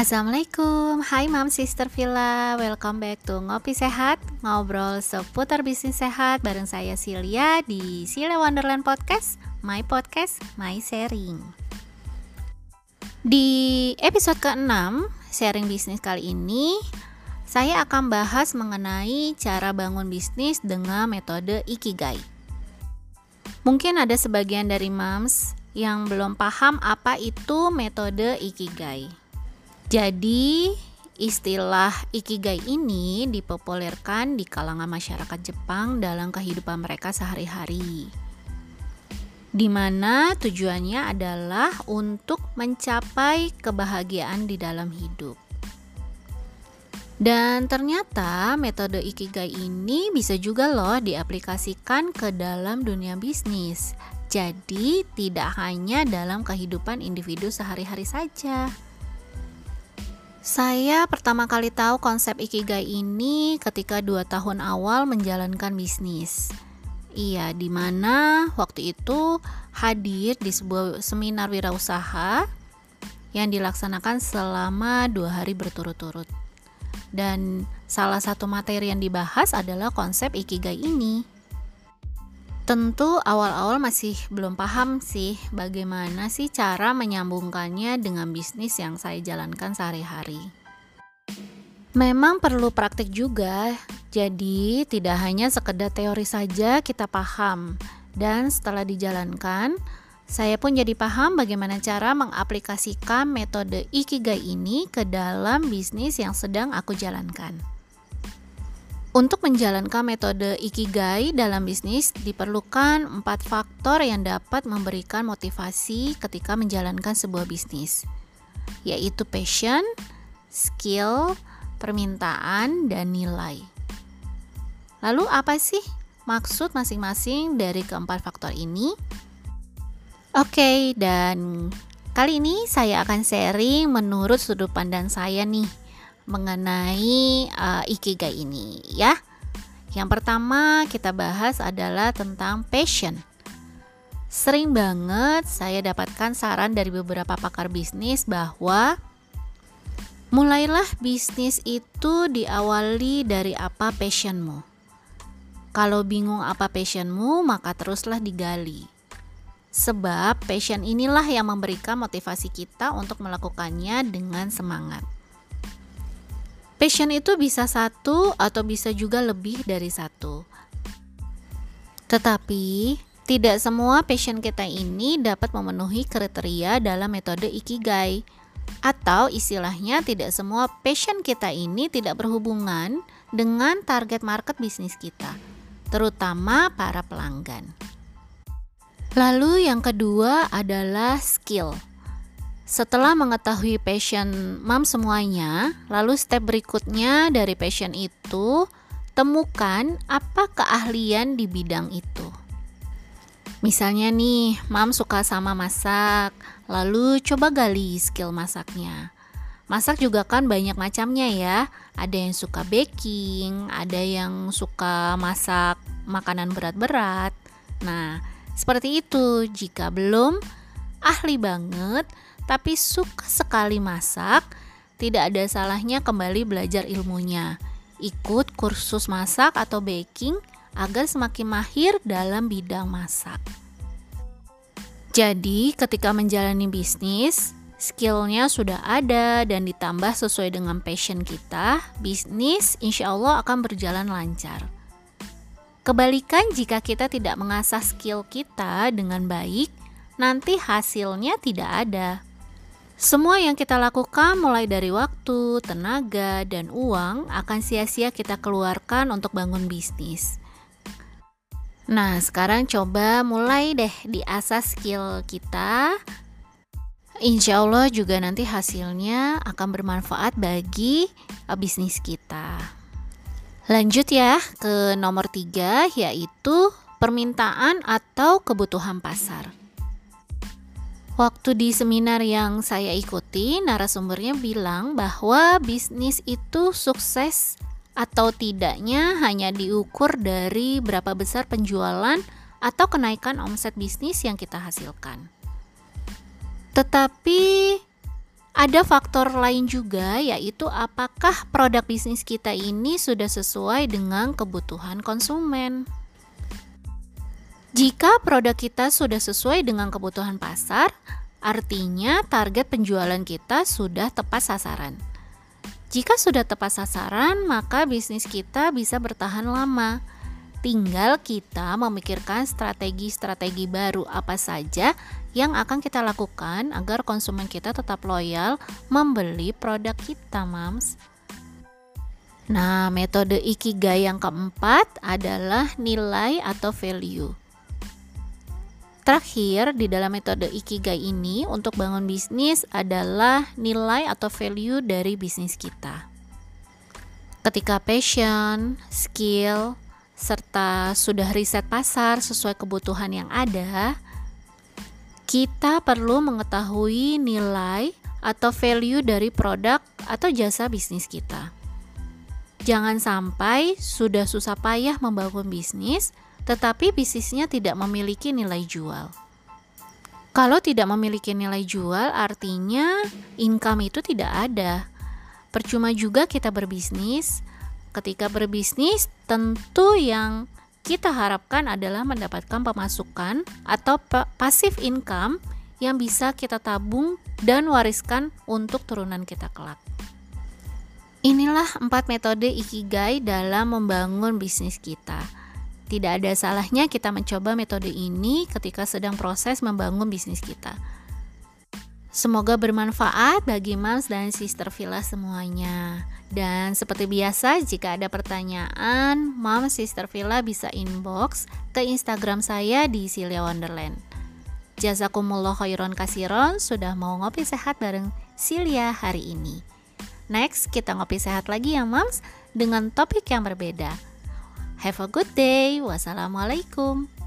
Assalamualaikum, hai Mam Sister Villa. Welcome back to Ngopi Sehat Ngobrol seputar bisnis sehat bareng saya Silia di Silia Wonderland Podcast My Podcast, My Sharing. Di episode ke-6 sharing bisnis kali ini Saya akan bahas mengenai cara bangun bisnis dengan metode Ikigai. Mungkin ada sebagian dari moms yang belum paham apa itu metode Ikigai jadi, istilah ikigai ini dipopulerkan di kalangan masyarakat Jepang dalam kehidupan mereka sehari-hari. Di mana tujuannya adalah untuk mencapai kebahagiaan di dalam hidup. Dan ternyata metode ikigai ini bisa juga loh diaplikasikan ke dalam dunia bisnis. Jadi, tidak hanya dalam kehidupan individu sehari-hari saja. Saya pertama kali tahu konsep Ikigai ini ketika dua tahun awal menjalankan bisnis. Iya, di mana waktu itu hadir di sebuah seminar wirausaha yang dilaksanakan selama dua hari berturut-turut. Dan salah satu materi yang dibahas adalah konsep Ikigai ini. Tentu awal-awal masih belum paham sih bagaimana sih cara menyambungkannya dengan bisnis yang saya jalankan sehari-hari. Memang perlu praktik juga, jadi tidak hanya sekedar teori saja kita paham. Dan setelah dijalankan, saya pun jadi paham bagaimana cara mengaplikasikan metode Ikigai ini ke dalam bisnis yang sedang aku jalankan. Untuk menjalankan metode Ikigai dalam bisnis diperlukan empat faktor yang dapat memberikan motivasi ketika menjalankan sebuah bisnis, yaitu passion, skill, permintaan, dan nilai. Lalu apa sih maksud masing-masing dari keempat faktor ini? Oke, dan kali ini saya akan sharing menurut sudut pandang saya nih mengenai uh, ikigai ini ya. Yang pertama kita bahas adalah tentang passion. Sering banget saya dapatkan saran dari beberapa pakar bisnis bahwa mulailah bisnis itu diawali dari apa passionmu. Kalau bingung apa passionmu, maka teruslah digali. Sebab passion inilah yang memberikan motivasi kita untuk melakukannya dengan semangat. Passion itu bisa satu atau bisa juga lebih dari satu. Tetapi, tidak semua passion kita ini dapat memenuhi kriteria dalam metode Ikigai. Atau istilahnya tidak semua passion kita ini tidak berhubungan dengan target market bisnis kita, terutama para pelanggan. Lalu yang kedua adalah skill. Setelah mengetahui passion mam semuanya, lalu step berikutnya dari passion itu, temukan apa keahlian di bidang itu. Misalnya nih, mam suka sama masak, lalu coba gali skill masaknya. Masak juga kan banyak macamnya ya. Ada yang suka baking, ada yang suka masak makanan berat-berat. Nah, seperti itu. Jika belum ahli banget, tapi suka sekali masak, tidak ada salahnya kembali belajar ilmunya. Ikut kursus masak atau baking agar semakin mahir dalam bidang masak. Jadi, ketika menjalani bisnis, skillnya sudah ada dan ditambah sesuai dengan passion kita, bisnis insya Allah akan berjalan lancar. Kebalikan jika kita tidak mengasah skill kita dengan baik, nanti hasilnya tidak ada. Semua yang kita lakukan mulai dari waktu, tenaga, dan uang akan sia-sia kita keluarkan untuk bangun bisnis. Nah, sekarang coba mulai deh diasah skill kita. Insya Allah juga nanti hasilnya akan bermanfaat bagi uh, bisnis kita. Lanjut ya ke nomor tiga yaitu permintaan atau kebutuhan pasar. Waktu di seminar yang saya ikuti, narasumbernya bilang bahwa bisnis itu sukses atau tidaknya hanya diukur dari berapa besar penjualan atau kenaikan omset bisnis yang kita hasilkan. Tetapi ada faktor lain juga yaitu apakah produk bisnis kita ini sudah sesuai dengan kebutuhan konsumen. Jika produk kita sudah sesuai dengan kebutuhan pasar, artinya target penjualan kita sudah tepat sasaran. Jika sudah tepat sasaran, maka bisnis kita bisa bertahan lama. Tinggal kita memikirkan strategi-strategi baru apa saja yang akan kita lakukan agar konsumen kita tetap loyal membeli produk kita, Mams. Nah, metode Ikigai yang keempat adalah nilai atau value. Terakhir, di dalam metode Ikigai ini untuk bangun bisnis adalah nilai atau value dari bisnis kita. Ketika passion, skill, serta sudah riset pasar sesuai kebutuhan yang ada, kita perlu mengetahui nilai atau value dari produk atau jasa bisnis kita. Jangan sampai sudah susah payah membangun bisnis, tetapi bisnisnya tidak memiliki nilai jual. Kalau tidak memiliki nilai jual, artinya income itu tidak ada. Percuma juga kita berbisnis. Ketika berbisnis, tentu yang kita harapkan adalah mendapatkan pemasukan atau pasif income yang bisa kita tabung dan wariskan untuk turunan kita kelak. Inilah empat metode Ikigai dalam membangun bisnis kita. Tidak ada salahnya kita mencoba metode ini ketika sedang proses membangun bisnis kita. Semoga bermanfaat bagi Mams dan Sister Villa semuanya. Dan seperti biasa, jika ada pertanyaan, Mom Sister Villa bisa inbox ke Instagram saya di Silia Wonderland. Jazakumullah khairan kasiron sudah mau ngopi sehat bareng Silia hari ini. Next, kita ngopi sehat lagi ya Moms dengan topik yang berbeda. Have a good day. Wassalamualaikum.